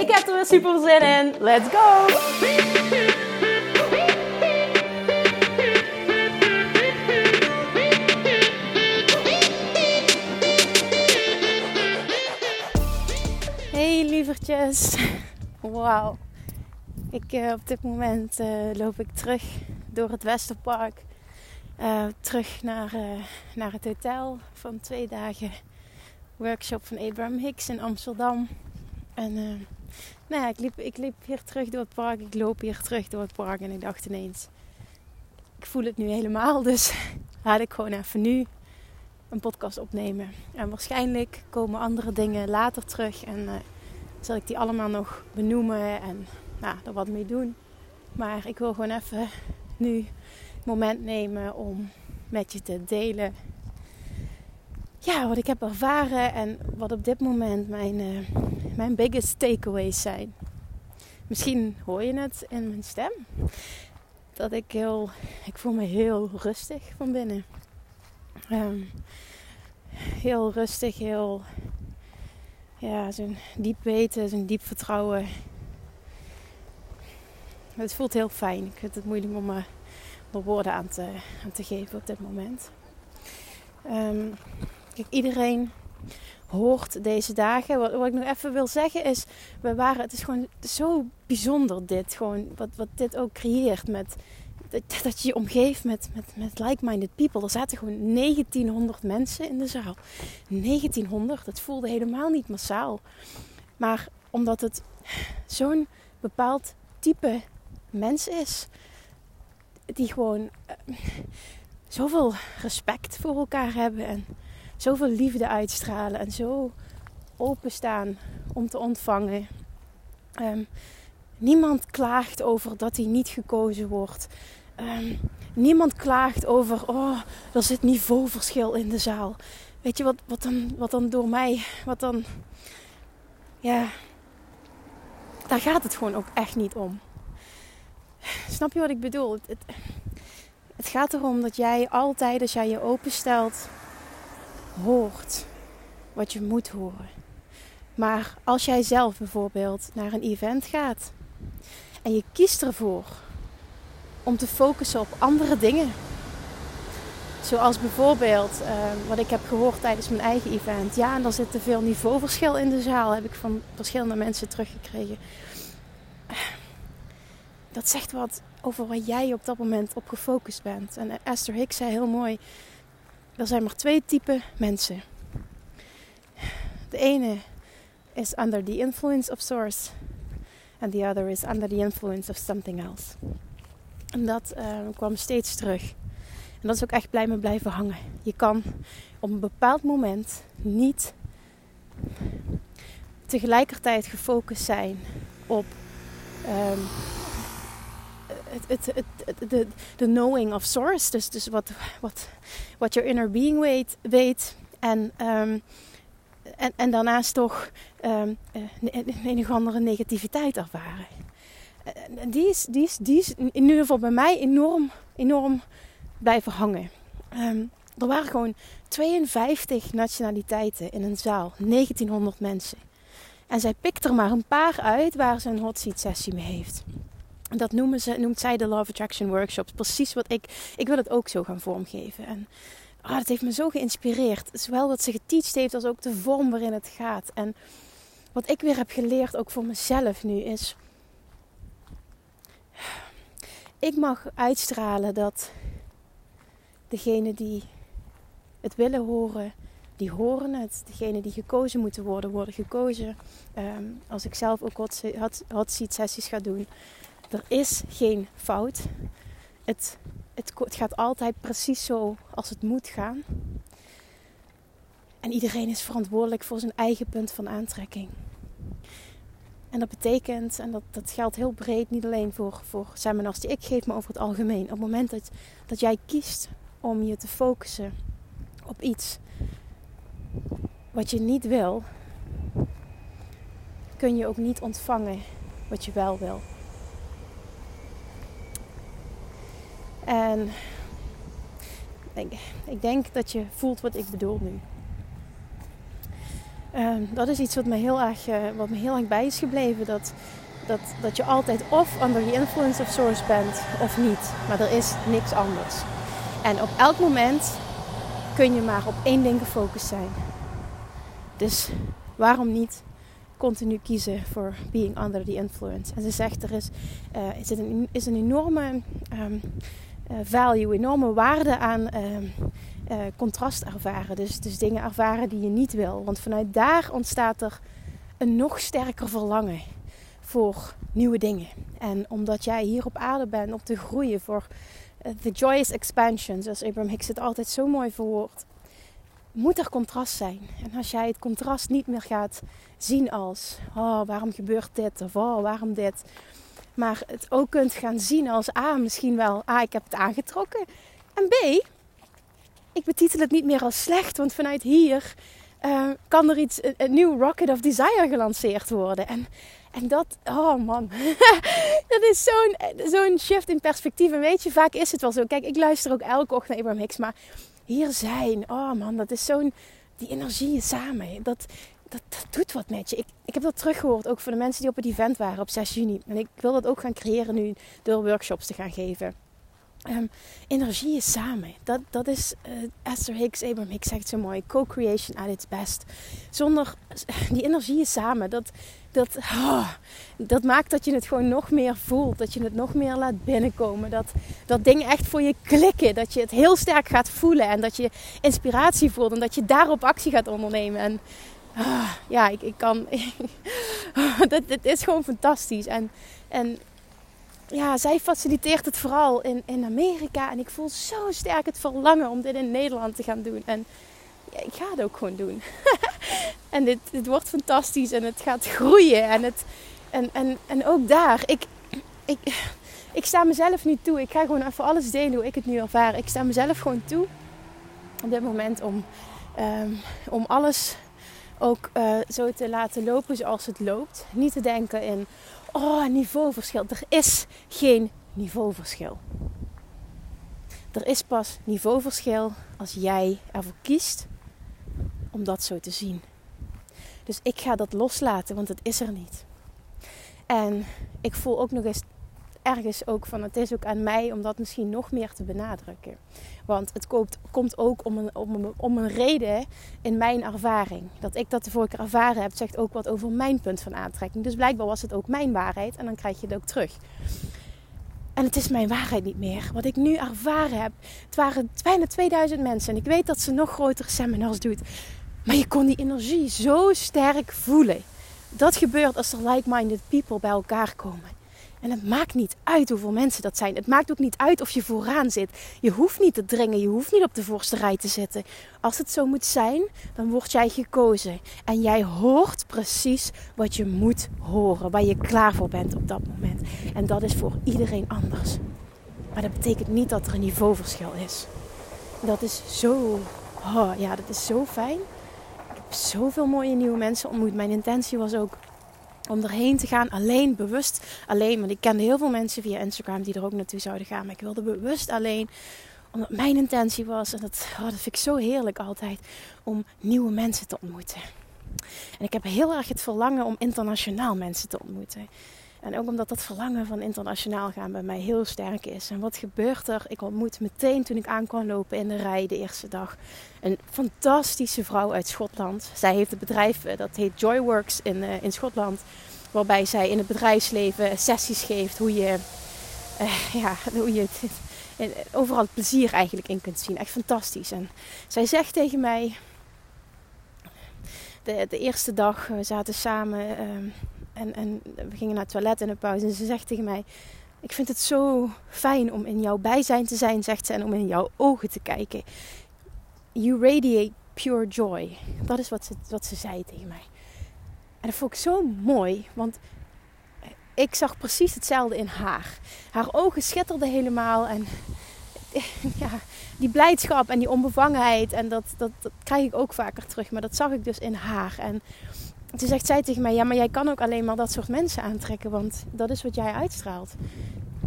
Ik heb er weer super zin in. Let's go! Hey lievertjes. Wauw. Ik, uh, op dit moment uh, loop ik terug door het Westerpark. Uh, terug naar, naar het hotel van twee dagen workshop van Abraham Hicks in Amsterdam. En nou ik liep, ik liep hier terug door het park. Ik loop hier terug door het park. En ik dacht ineens, ik voel het nu helemaal. Dus laat ik gewoon even nu een podcast opnemen. En waarschijnlijk komen andere dingen later terug. En zal ik die allemaal nog benoemen en nou, er wat mee doen. Maar ik wil gewoon even nu het moment nemen om met je te delen. Ja, wat ik heb ervaren en wat op dit moment mijn, uh, mijn biggest takeaways zijn. Misschien hoor je het in mijn stem. Dat ik heel, ik voel me heel rustig van binnen. Um, heel rustig, heel, ja, zo'n diep weten, zo'n diep vertrouwen het voelt heel fijn. Ik vind het moeilijk om er woorden aan te, aan te geven op dit moment. Um, kijk, iedereen hoort deze dagen. Wat, wat, ik nog even wil zeggen is, we waren, het is gewoon zo bijzonder dit. Gewoon wat, wat dit ook creëert met dat, je je omgeeft met, met, met like-minded people. Er zaten gewoon 1900 mensen in de zaal. 1900, dat voelde helemaal niet massaal. Maar omdat het zo'n bepaald type mens is. Die gewoon uh, zoveel respect voor elkaar hebben en zoveel liefde uitstralen en zo openstaan om te ontvangen. Ehm, niemand klaagt over dat hij niet gekozen wordt. Ehm, niemand klaagt over, oh, er zit niveauverschil in de zaal. Weet je wat, wat, dan, wat dan door mij, wat dan, ja, daar gaat het gewoon ook echt niet om. Snap je wat ik bedoel? Het, het, het gaat erom dat jij altijd, als jij je openstelt, hoort wat je moet horen. Maar als jij zelf bijvoorbeeld naar een event gaat en je kiest ervoor om te focussen op andere dingen. Zoals bijvoorbeeld uh, wat ik heb gehoord tijdens mijn eigen event. Ja, en er zit te veel niveauverschil in de zaal, heb ik van verschillende mensen teruggekregen dat zegt wat over waar jij op dat moment op gefocust bent. En Esther Hicks zei heel mooi: er zijn maar twee typen mensen. De ene is under the influence of source, and the other is under the influence of something else. En dat uh, kwam steeds terug. En dat is ook echt blij me blijven hangen. Je kan op een bepaald moment niet tegelijkertijd gefocust zijn op um, het, het, de, de knowing of source. Dus, dus wat, wat, wat inner being weet. en, um, en, en daarnaast toch um, een of andere negativiteit ervaren. En die is, die, is, die is in ieder geval bij mij enorm, enorm blijven hangen. Um, er waren gewoon 52 nationaliteiten in een zaal, 1900 mensen. En zij pikt er maar een paar uit waar ze een hot seat sessie mee heeft. Dat noemen ze, noemt zij de of Attraction Workshops. Precies wat ik... Ik wil het ook zo gaan vormgeven. En oh, dat heeft me zo geïnspireerd. Zowel wat ze geteacht heeft als ook de vorm waarin het gaat. En wat ik weer heb geleerd, ook voor mezelf nu, is... Ik mag uitstralen dat degene die het willen horen, die horen het. Degene die gekozen moeten worden, worden gekozen. Um, als ik zelf ook hot, hot, hot seat sessies ga doen, er is geen fout. Het, het, het gaat altijd precies zo als het moet gaan. En iedereen is verantwoordelijk voor zijn eigen punt van aantrekking. En dat betekent, en dat, dat geldt heel breed, niet alleen voor, voor seminars die ik geef, maar over het algemeen. Op het moment dat, dat jij kiest om je te focussen op iets wat je niet wil, kun je ook niet ontvangen wat je wel wil. En ik, ik denk dat je voelt wat ik bedoel nu. Ehm, dat is iets wat me heel erg, uh, wat me heel erg bij is gebleven. Dat, dat, dat je altijd of under the influence of source bent of niet. Maar er is niks anders. En op elk moment kun je maar op één ding gefocust zijn. Dus waarom niet continu kiezen voor being under the influence? En ze zegt er is, uh, is, een, is een enorme uh, value, enorme waarde aan um, uh, contrast ervaren. Dus, dus dingen ervaren die je niet wil. Want vanuit daar ontstaat er een nog sterker verlangen voor nieuwe dingen. En omdat jij hier op aarde bent om te groeien voor the joyous expansion, zoals Abraham Hicks het altijd zo mooi verwoordt moet er contrast zijn. En als jij het contrast niet meer gaat zien als, oh, waarom gebeurt dit? Of oh, waarom dit? Maar het ook kunt gaan zien als, ah, misschien wel, ah, ik heb het aangetrokken. En B, ik betitel het niet meer als slecht, want vanuit hier uh, kan er iets, een, nieuw Rocket of Desire gelanceerd worden. En, en dat, oh man, dat is zo'n zo'n shift in perspectief. En weet je, vaak is het wel zo. Kijk, ik luister ook elke ochtend naar Abraham Hicks, maar hier zijn. Oh man, dat is zo'n. Die energie samen. Dat, dat, doet wat met je. Ik, ik heb dat teruggehoord ook voor de mensen die op het event waren op 6 juni. En ik wil dat ook gaan creëren nu door workshops te gaan geven. Um, energie is samen. Dat, dat is uh, Esther Hicks, Abraham Hicks zegt zo mooi. Co-creation at its best. Zonder die energie is samen. Dat, dat, oh, dat maakt dat je het gewoon nog meer voelt. Dat je het nog meer laat binnenkomen. Dat, dat dingen echt voor je klikken. Dat je het heel sterk gaat voelen. En dat je inspiratie voelt. En dat je daarop actie gaat ondernemen. En ja, ik, ik kan. dat, dit is gewoon fantastisch. En, en ja, zij faciliteert het vooral in, in Amerika. En ik voel zo sterk het verlangen om dit in Nederland te gaan doen. En ja, ik ga het ook gewoon doen. en dit, dit wordt fantastisch en het gaat groeien. En, het, en, en, en ook daar, ik, ik, ik sta mezelf nu toe. Ik ga gewoon even alles delen hoe ik het nu ervaar. Ik sta mezelf gewoon toe op dit moment om, um, om alles ook uh, zo te laten lopen zoals het loopt. Niet te denken in, oh, niveauverschil. Er is geen niveauverschil. Er is pas niveauverschil als jij ervoor kiest om dat zo te zien. Dus ik ga dat loslaten, want het is er niet. En ik voel ook nog eens ergens ook van het is ook aan mij om dat misschien nog meer te benadrukken. Want het komt, ook om een, om, een, om een reden in mijn ervaring. Dat ik dat de vorige keer ervaren heb, zegt ook wat over mijn punt van aantrekking. Dus blijkbaar was het ook mijn waarheid en dan krijg je het ook terug. En het is mijn waarheid niet meer. Wat ik nu ervaren heb. Het waren bijna 2000 mensen. En ik weet dat ze nog grotere seminars doet. Maar je kon die energie zo sterk voelen. Dat gebeurt als er like-minded people bij elkaar komen. En het maakt niet uit hoeveel mensen dat zijn. Het maakt ook niet uit of je vooraan zit. Je hoeft niet te dringen. Je hoeft niet op de voorste rij te zitten. Als het zo moet zijn, dan word jij gekozen. En jij hoort precies wat je moet horen. Waar je klaar voor bent op dat moment. En dat is voor iedereen anders. Maar dat betekent niet dat er een niveauverschil is. Dat is zo, oh, ja, dat is zo fijn. Ik heb zoveel mooie nieuwe mensen ontmoet. Mijn intentie was ook om erheen te gaan. Alleen, bewust alleen. Want ik kende heel veel mensen via Instagram die er ook naartoe zouden gaan. Maar ik wilde bewust alleen. Omdat mijn intentie was, en dat, oh, dat vind ik zo heerlijk altijd, om nieuwe mensen te ontmoeten. En ik heb heel erg het verlangen om internationaal mensen te ontmoeten. En ook omdat dat verlangen van internationaal gaan bij mij heel sterk is. En wat gebeurt er? Ik ontmoet meteen toen ik aan kwam lopen in de rij de eerste dag een fantastische vrouw uit Schotland. Zij heeft een bedrijf eh, dat heet Joyworks in, uh, in Schotland. Waarbij zij in het bedrijfsleven sessies geeft hoe je, uh, ja, hoe je het, overal het plezier eigenlijk in kunt zien. Echt fantastisch. En zij zegt tegen mij, de, de eerste dag, we zaten samen uh, en, en we gingen naar het toilet in de pauze. En ze zegt tegen mij: Ik vind het zo fijn om in jouw bijzijn te zijn, zegt ze, en om in jouw ogen te kijken. You radiate pure joy. Dat is wat ze, wat ze zei tegen mij. En dat vond ik zo mooi, want ik zag precies hetzelfde in haar. Haar ogen schitterden helemaal en ja, die blijdschap en die onbevangenheid en dat, dat, dat krijg ik ook vaker terug. Maar dat zag ik dus in haar. En toen zegt zij tegen mij: Ja, maar jij kan ook alleen maar dat soort mensen aantrekken, want dat is wat jij uitstraalt.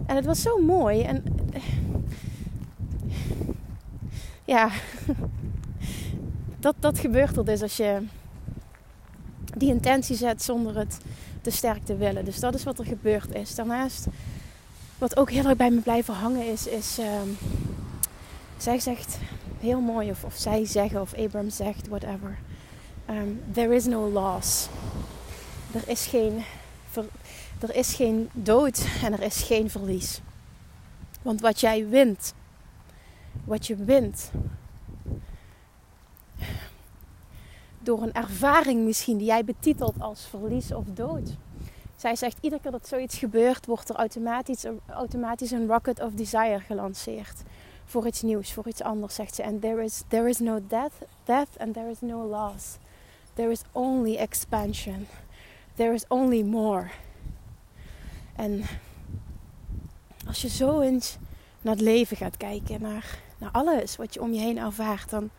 En het was zo mooi. En ja, dat, dat gebeurt er dus als je die intentie zet zonder het te sterk te willen. Dus dat is wat er gebeurd is. Daarnaast, wat ook heel erg bij me blijven hangen is, is ehm, zij zegt heel mooi, of, of zij zeggen, of Abraham zegt, whatever. Um, there is no loss. Er is geen, er is geen dood en er is geen verlies. Want wat jij wint, wat je wint, door een ervaring misschien die jij betitelt als verlies of dood. Zij zegt, iedere keer dat zoiets gebeurt, wordt er automatisch, automatisch een rocket of desire gelanceerd. Voor iets nieuws, voor iets anders, zegt ze. En there is, there is no death, death and there is no loss. There is only expansion. There is only more. En als je zo eens naar het leven gaat kijken, naar, naar alles wat je om je heen ervaart, dan,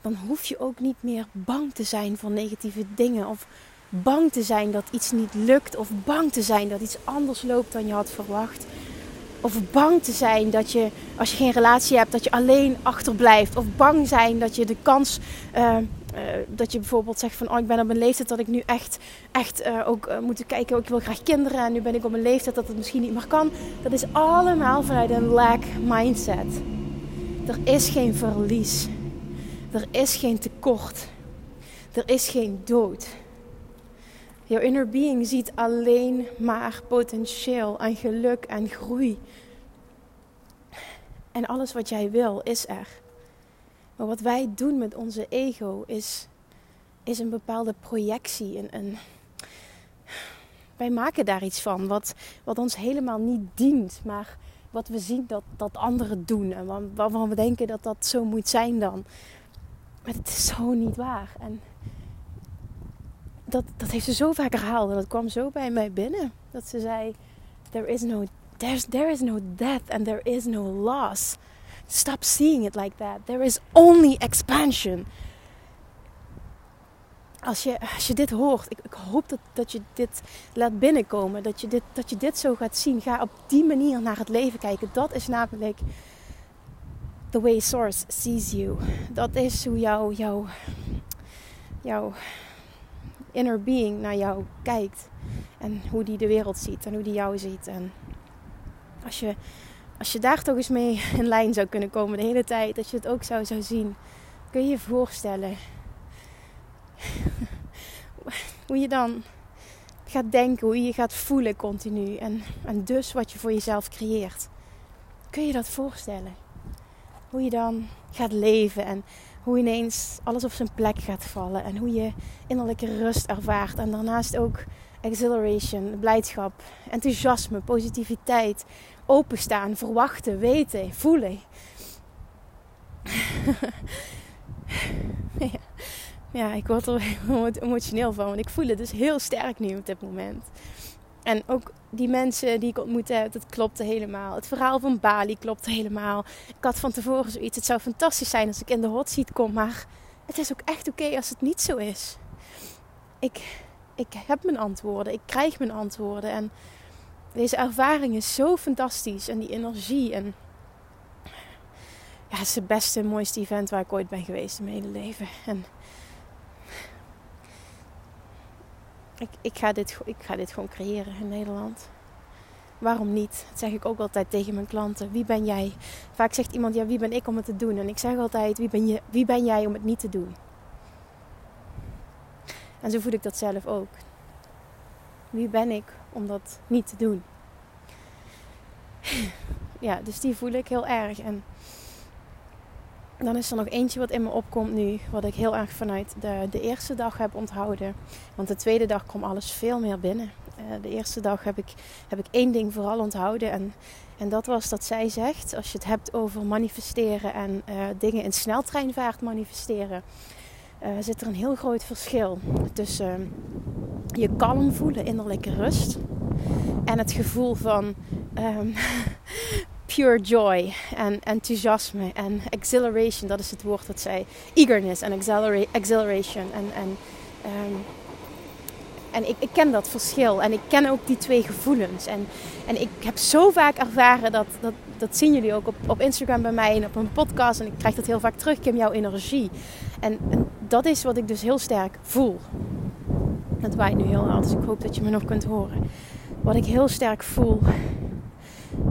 dan hoef je ook niet meer bang te zijn voor negatieve dingen. Of bang te zijn dat iets niet lukt. Of bang te zijn dat iets anders loopt dan je had verwacht. Of bang te zijn dat je, als je geen relatie hebt, dat je alleen achterblijft. Of bang zijn dat je de kans, uh, uh, dat je bijvoorbeeld zegt van, oh ik ben op een leeftijd dat ik nu echt, echt uh, ook moet kijken, ik wil graag kinderen. En nu ben ik op een leeftijd dat het misschien niet meer kan. Dat is allemaal vanuit een lack mindset. Er is geen verlies. Er is geen tekort. Er is geen dood. Jouw inner being ziet alleen maar potentieel en geluk en groei. En alles wat jij wil is er. Maar wat wij doen met onze ego is, is een bepaalde projectie. Een, een, wij maken daar iets van wat, wat ons helemaal niet dient, maar wat we zien dat, dat anderen doen. En waarvan we denken dat dat zo moet zijn dan. Maar het is zo niet waar. En dat, dat heeft ze zo vaak herhaald. En dat kwam zo bij mij binnen. Dat ze zei: There is no, there is no death and there is no loss. Stop seeing it like that. There is only expansion. Als je, als je dit hoort, ik, ik hoop dat, dat je dit laat binnenkomen. Dat je dit, dat je dit zo gaat zien. Ga op die manier naar het leven kijken. Dat is namelijk the way Source sees you. Dat is hoe jouw, jouw, jouw inner being naar jou kijkt. En hoe die de wereld ziet en hoe die jou ziet. En als je, als je daar toch eens mee in lijn zou kunnen komen de hele tijd, dat je het ook zo zou zien, kun je je voorstellen hoe je dan gaat denken, hoe je gaat voelen continu. En, en dus wat je voor jezelf creëert. Kun je dat voorstellen? Hoe je dan gaat leven en hoe ineens alles op zijn plek gaat vallen. En hoe je innerlijke rust ervaart. En daarnaast ook exhilaration, blijdschap, enthousiasme, positiviteit, openstaan, verwachten, weten, voelen. ja. ik word er emotioneel van, want ik voel het dus heel sterk nu op dit moment. En ook die mensen die ik ontmoet heb, dat klopte helemaal. Het verhaal van Bali klopte helemaal. Ik had van tevoren zoiets. Het zou fantastisch zijn als ik in de hot seat kom. Maar het is ook echt oké als het niet zo is. Ik, ik heb mijn antwoorden. Ik krijg mijn antwoorden. En deze ervaring is zo fantastisch. En die energie. En ja, het is het beste, mooiste event waar ik ooit ben geweest in mijn hele leven. En ik, ik, ga dit, ik ga dit gewoon creëren in Nederland. Waarom niet? Dat zeg ik ook altijd tegen mijn klanten. Wie ben jij? Vaak zegt iemand, ja, wie ben ik om het te doen? En ik zeg altijd, wie ben, je, wie ben jij om het niet te doen? En zo voel ik dat zelf ook. Wie ben ik om dat niet te doen? Ja, dus die voel ik heel erg. En dan is er nog eentje wat in me opkomt nu, wat ik heel erg vanuit de, de eerste dag heb onthouden. Want de tweede dag kwam alles veel meer binnen. Uh, de eerste dag heb ik, heb ik één ding vooral onthouden. En, en dat was dat zij zegt, als je het hebt over manifesteren en uh, dingen in sneltreinvaart manifesteren, uh, zit er een heel groot verschil tussen je kalm voelen, innerlijke rust, En het gevoel van ehm, pure joy en enthousiasme en exhilaration, dat is het woord dat zij. Eagerness en exhilaration. En, en, um, en ik, ik, ken dat verschil en ik ken ook die twee gevoelens. En, en ik heb zo vaak ervaren dat, dat, dat zien jullie ook op, op Instagram bij mij en op een podcast. En ik krijg dat heel vaak terug, Kim, jouw energie. En, en dat is wat ik dus heel sterk voel. Het waait nu heel hard, dus ik hoop dat je me nog kunt horen. Wat ik heel sterk voel.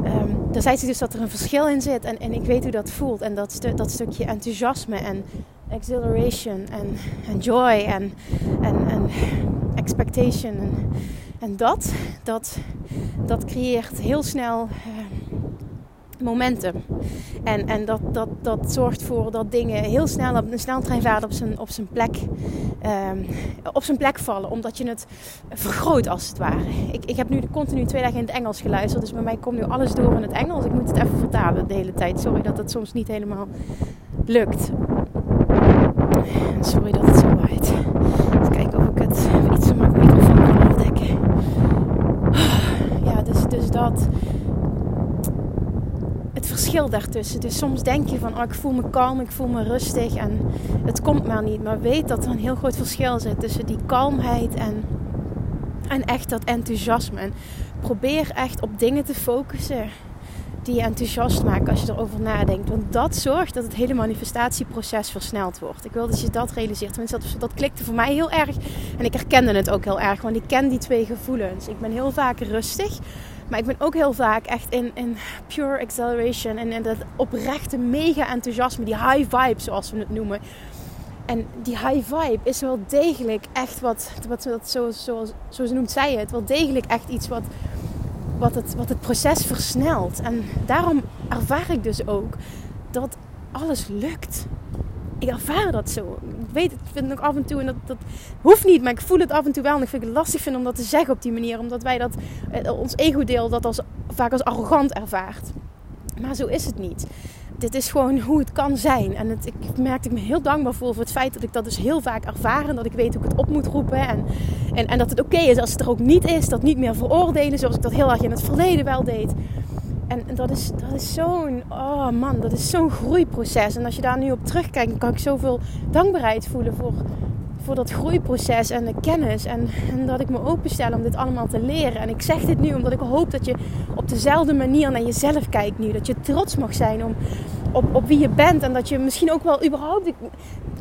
Um, daar zei ze dus dat er een verschil in zit. En, en ik weet hoe dat voelt. En dat, dat stukje enthousiasme en exhilaration en, en joy en, en, en expectation. En, en dat, dat, dat creëert heel snel uh, momentum. En, en dat, dat, dat zorgt voor dat dingen heel snel op een sneltreinvaart op zijn, op zijn plek um, op zijn plek vallen. Omdat je het vergroot als het ware. Ik, ik heb nu continu twee dagen in het Engels geluisterd. Dus bij mij komt nu alles door in het Engels. Ik moet het even vertalen de hele tijd. Sorry dat het soms niet helemaal lukt. Sorry dat het zo waait. Even kijken of ik het iets met mijn microfoon kan afdekken. Ja, dus, dus dat het daartussen. Dus soms denk je van, oh, ik voel me kalm, ik voel me rustig en het komt maar niet. Maar weet dat er een heel groot verschil zit tussen die kalmheid en, en echt dat enthousiasme. En probeer echt op dingen te focussen die je enthousiast maken als je erover nadenkt. Want dat zorgt dat het hele manifestatieproces versneld wordt. Ik wil dat je dat realiseert. Tenminste, dat, dat klikte voor mij heel erg. En ik herkende het ook heel erg, want ik ken die twee gevoelens. Ik ben heel vaak rustig. Maar ik ben ook heel vaak echt in, in pure acceleration. En in dat oprechte mega enthousiasme. Die high vibe zoals we het noemen. En die high vibe is wel degelijk echt wat, wat zo, zo, zo noemt zij het, wel degelijk echt iets wat, wat, het, wat het proces versnelt. En daarom ervaar ik dus ook dat alles lukt ik ervaar dat zo. Ik weet het, vind het ook af en toe, en dat, dat hoeft niet, maar ik voel het af en toe wel. En ik vind het lastig vind om dat te zeggen op die manier, omdat wij dat, eh, ons ego-deel dat als, vaak als arrogant ervaart. Maar zo is het niet. Dit is gewoon hoe het kan zijn. En het, ik merkte ik me heel dankbaar voor, voor het feit dat ik dat dus heel vaak ervaar. En dat ik weet hoe ik het op moet roepen. En, en, en dat het oké is als het er ook niet is. Dat niet meer veroordelen zoals ik dat heel erg in het verleden wel deed. En dat is, dat is zo'n, oh man, dat is zo'n groeiproces. En als je daar nu op terugkijkt, kan ik zoveel dankbaarheid voelen voor, voor dat groeiproces en de kennis. En, en dat ik me openstel om dit allemaal te leren. En ik zeg dit nu omdat ik hoop dat je op dezelfde manier naar jezelf kijkt nu. Dat je trots mag zijn om, op, op wie je bent. En dat je misschien ook wel überhaupt.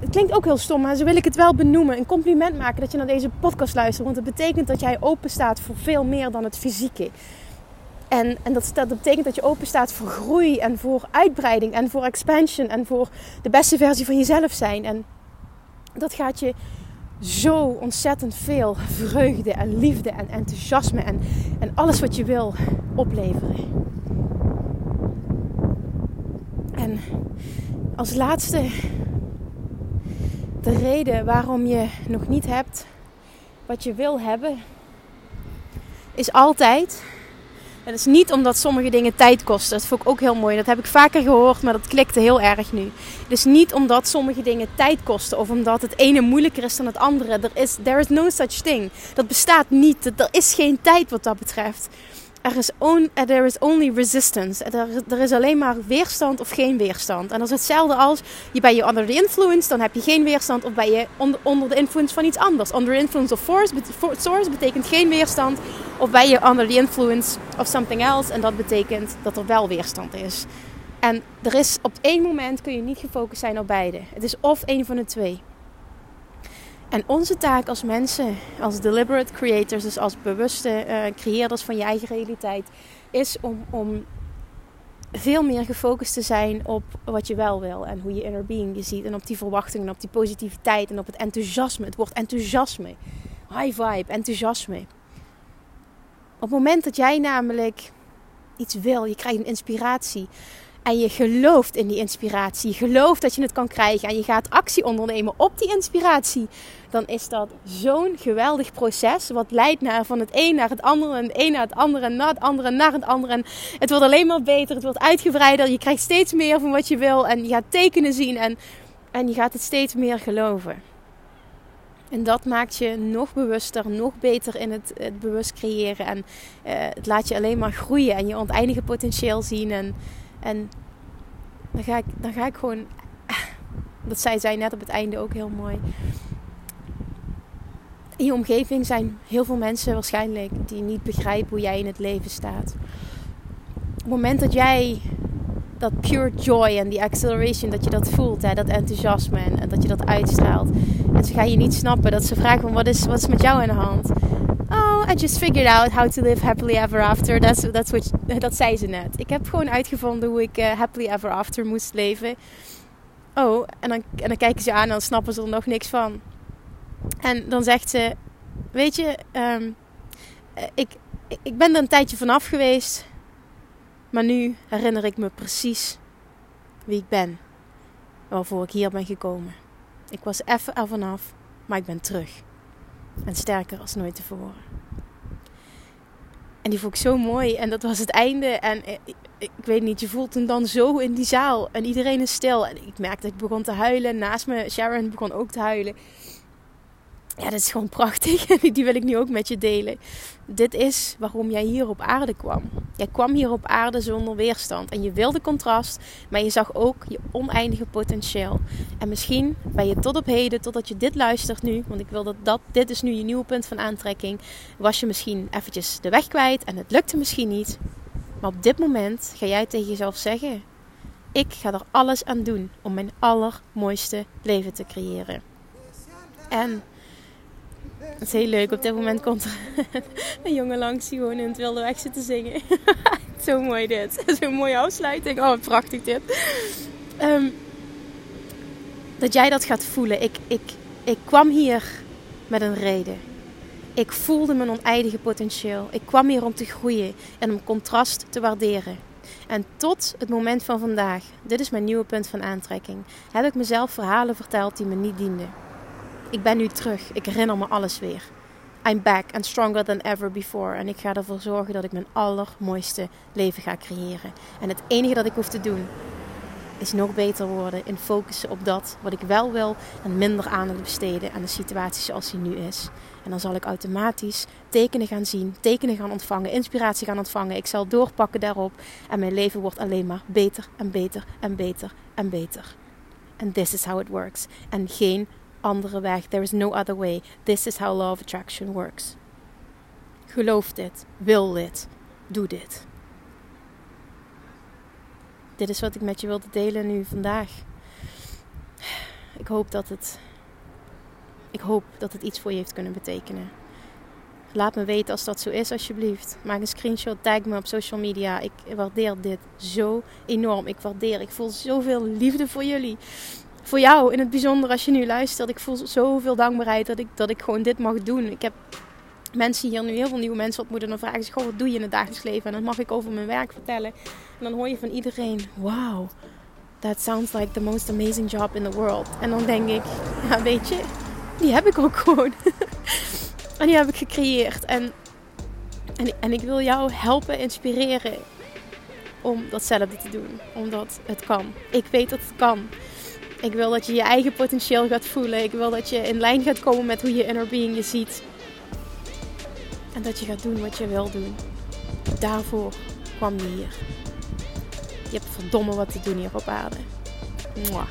Het klinkt ook heel stom, maar zo wil ik het wel benoemen. Een compliment maken dat je naar deze podcast luistert. Want het betekent dat jij open staat voor veel meer dan het fysieke. En, en dat, betekent dat je open staat voor groei en voor uitbreiding en voor expansion en voor de beste versie van jezelf zijn. En dat gaat je zo ontzettend veel vreugde en liefde en enthousiasme en, en alles wat je wil opleveren. En als laatste, de reden waarom je nog niet hebt wat je wil hebben, is altijd het is niet omdat sommige dingen tijd kosten. Dat vond ik ook heel mooi. Dat heb ik vaker gehoord, maar dat klikte heel erg nu. Is niet omdat sommige dingen tijd kosten of omdat het ene moeilijker is dan het andere. Er is, there is no such thing. Dat bestaat niet. Er is geen tijd wat dat betreft. Er is, on, there is only resistance. Er, is alleen maar weerstand of geen weerstand. En dat is hetzelfde als je bij je under the influence, dan heb je geen weerstand. Of bij je onder, de influence van iets anders. Under the influence of force, source betekent geen weerstand. Of bij je under the influence of something else. En dat betekent dat er wel weerstand is. En er is op één moment kun je niet gefocust zijn op beide. Het is of één van de twee. En onze taak als mensen, als deliberate creators, dus als bewuste uh, creëerders van je eigen realiteit, is om, om veel meer gefocust te zijn op wat je wel wil en hoe je inner being je ziet. En op die verwachtingen, op die positiviteit en op het enthousiasme. Het woord enthousiasme. High vibe, enthousiasme. Op het moment dat jij namelijk iets wil, je krijgt een inspiratie en je gelooft in die inspiratie, gelooft dat je het kan krijgen. En je gaat actie ondernemen op die inspiratie, dan is dat zo'n geweldig proces. Wat leidt naar van het een naar het andere en het een naar het andere en naar het andere naar het andere. En het wordt alleen maar beter, het wordt uitgebreider, je krijgt steeds meer van wat je wil. En je gaat tekenen zien. En, en je gaat het steeds meer geloven. En dat maakt je nog bewuster, nog beter in het, het bewust creëren. En uh, het laat je alleen maar groeien en je oneindige potentieel zien. En, en dan, ga ik, dan ga ik gewoon. Dat zei zij net op het einde ook heel mooi. In je omgeving zijn heel veel mensen waarschijnlijk die niet begrijpen hoe jij in het leven staat. Op het moment dat jij dat pure joy en die acceleration, dat je dat voelt, hè, dat enthousiasme en, dat je dat uitstraalt. En ze gaan je niet snappen, dat ze vragen van wat is, wat is met jou in de hand? I just figured out how to live happily ever after. Dat zei ze net. Ik heb gewoon uitgevonden hoe ik uh, happily ever after moest leven. Oh, en dan, en dan kijken ze aan en dan snappen ze er nog niks van. En dan zegt ze, weet je, um, ik, ik ben er een tijdje vanaf geweest. Maar nu herinner ik me precies wie ik ben. Waarvoor ik hier ben gekomen. Ik was even er vanaf, maar ik ben terug. En sterker als nooit tevoren. En die vond ik zo mooi. En dat was het einde. En ik, ik, weet niet, je voelt hem dan zo in die zaal. En iedereen is stil. En ik merkte dat ik begon te huilen. Naast me, Sharon begon ook te huilen. Ja, dat is gewoon prachtig. En die wil ik nu ook met je delen. Dit is waarom jij hier op aarde kwam. Jij kwam hier op aarde zonder weerstand. En je wilde contrast, maar je zag ook je oneindige potentieel. En misschien ben je tot op heden, totdat je dit luistert nu, want ik wil dat, dat dit is nu je nieuwe punt van aantrekking, was je misschien eventjes de weg kwijt en het lukte misschien niet. Maar op dit moment ga jij tegen jezelf zeggen: Ik ga er alles aan doen om mijn allermooiste leven te creëren. En het is heel leuk. Op dit moment komt er een jongen langs die gewoon in het wilde weg zit te zingen. Zo mooi dit. Zo'n mooie afsluiting. Oh, prachtig dit. Um, dat jij dat gaat voelen. Ik, ik, ik kwam hier met een reden. Ik voelde mijn oneindige potentieel. Ik kwam hier om te groeien en om contrast te waarderen. En tot het moment van vandaag, dit is mijn nieuwe punt van aantrekking, heb ik mezelf verhalen verteld die me niet dienden. Ik ben nu terug. Ik herinner me alles weer. I'm back and stronger than ever before. En ik ga ervoor zorgen dat ik mijn allermooiste leven ga creëren. En het enige dat ik hoef te doen is nog beter worden in focussen op dat wat ik wel wil en minder aandacht besteden aan de situatie zoals die nu is. En dan zal ik automatisch tekenen gaan zien, tekenen gaan ontvangen, inspiratie gaan ontvangen. Ik zal doorpakken daarop en mijn leven wordt alleen maar beter en beter en beter en beter. And this is how it works. En geen andere weg. There is no other way. This is how law of attraction works. Geloof dit. Wil dit. Doe dit. Dit is wat ik met je wilde delen nu vandaag. Ik hoop dat het. Ik hoop dat het iets voor je heeft kunnen betekenen. Laat me weten als dat zo is, alsjeblieft. Maak een screenshot, tag me op social media. Ik waardeer dit zo enorm. Ik waardeer, ik voel zoveel liefde voor jullie voor jou in het bijzonder als je nu luistert. Ik voel zoveel dankbaarheid dat ik, dat ik gewoon dit mag doen. Ik heb mensen hier nu heel veel nieuwe mensen ontmoet. En dan vragen ze gewoon wat doe je in het dagelijks leven? En dan mag ik over mijn werk vertellen. En dan hoor je van iedereen, wow, that sounds like the most amazing job in the world. En dan denk ik, ja weet je, die heb ik ook gewoon. en die heb ik gecreëerd. En, en, en ik wil jou helpen, inspireren om datzelfde te doen. Omdat het kan. Ik weet dat het kan. Ik wil dat je je eigen potentieel gaat voelen. Ik wil dat je in lijn gaat komen met hoe je inner being je ziet. En dat je gaat doen wat je wil doen. Daarvoor kwam je hier. Je hebt verdomme wat te doen hier op aarde. Mwah.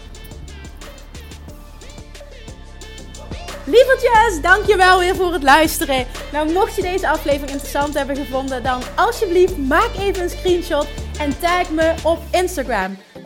Lievertjes, dankjewel weer voor het luisteren. Nou, mocht je deze aflevering interessant hebben gevonden, dan alsjeblieft maak even een screenshot en tag me op Instagram.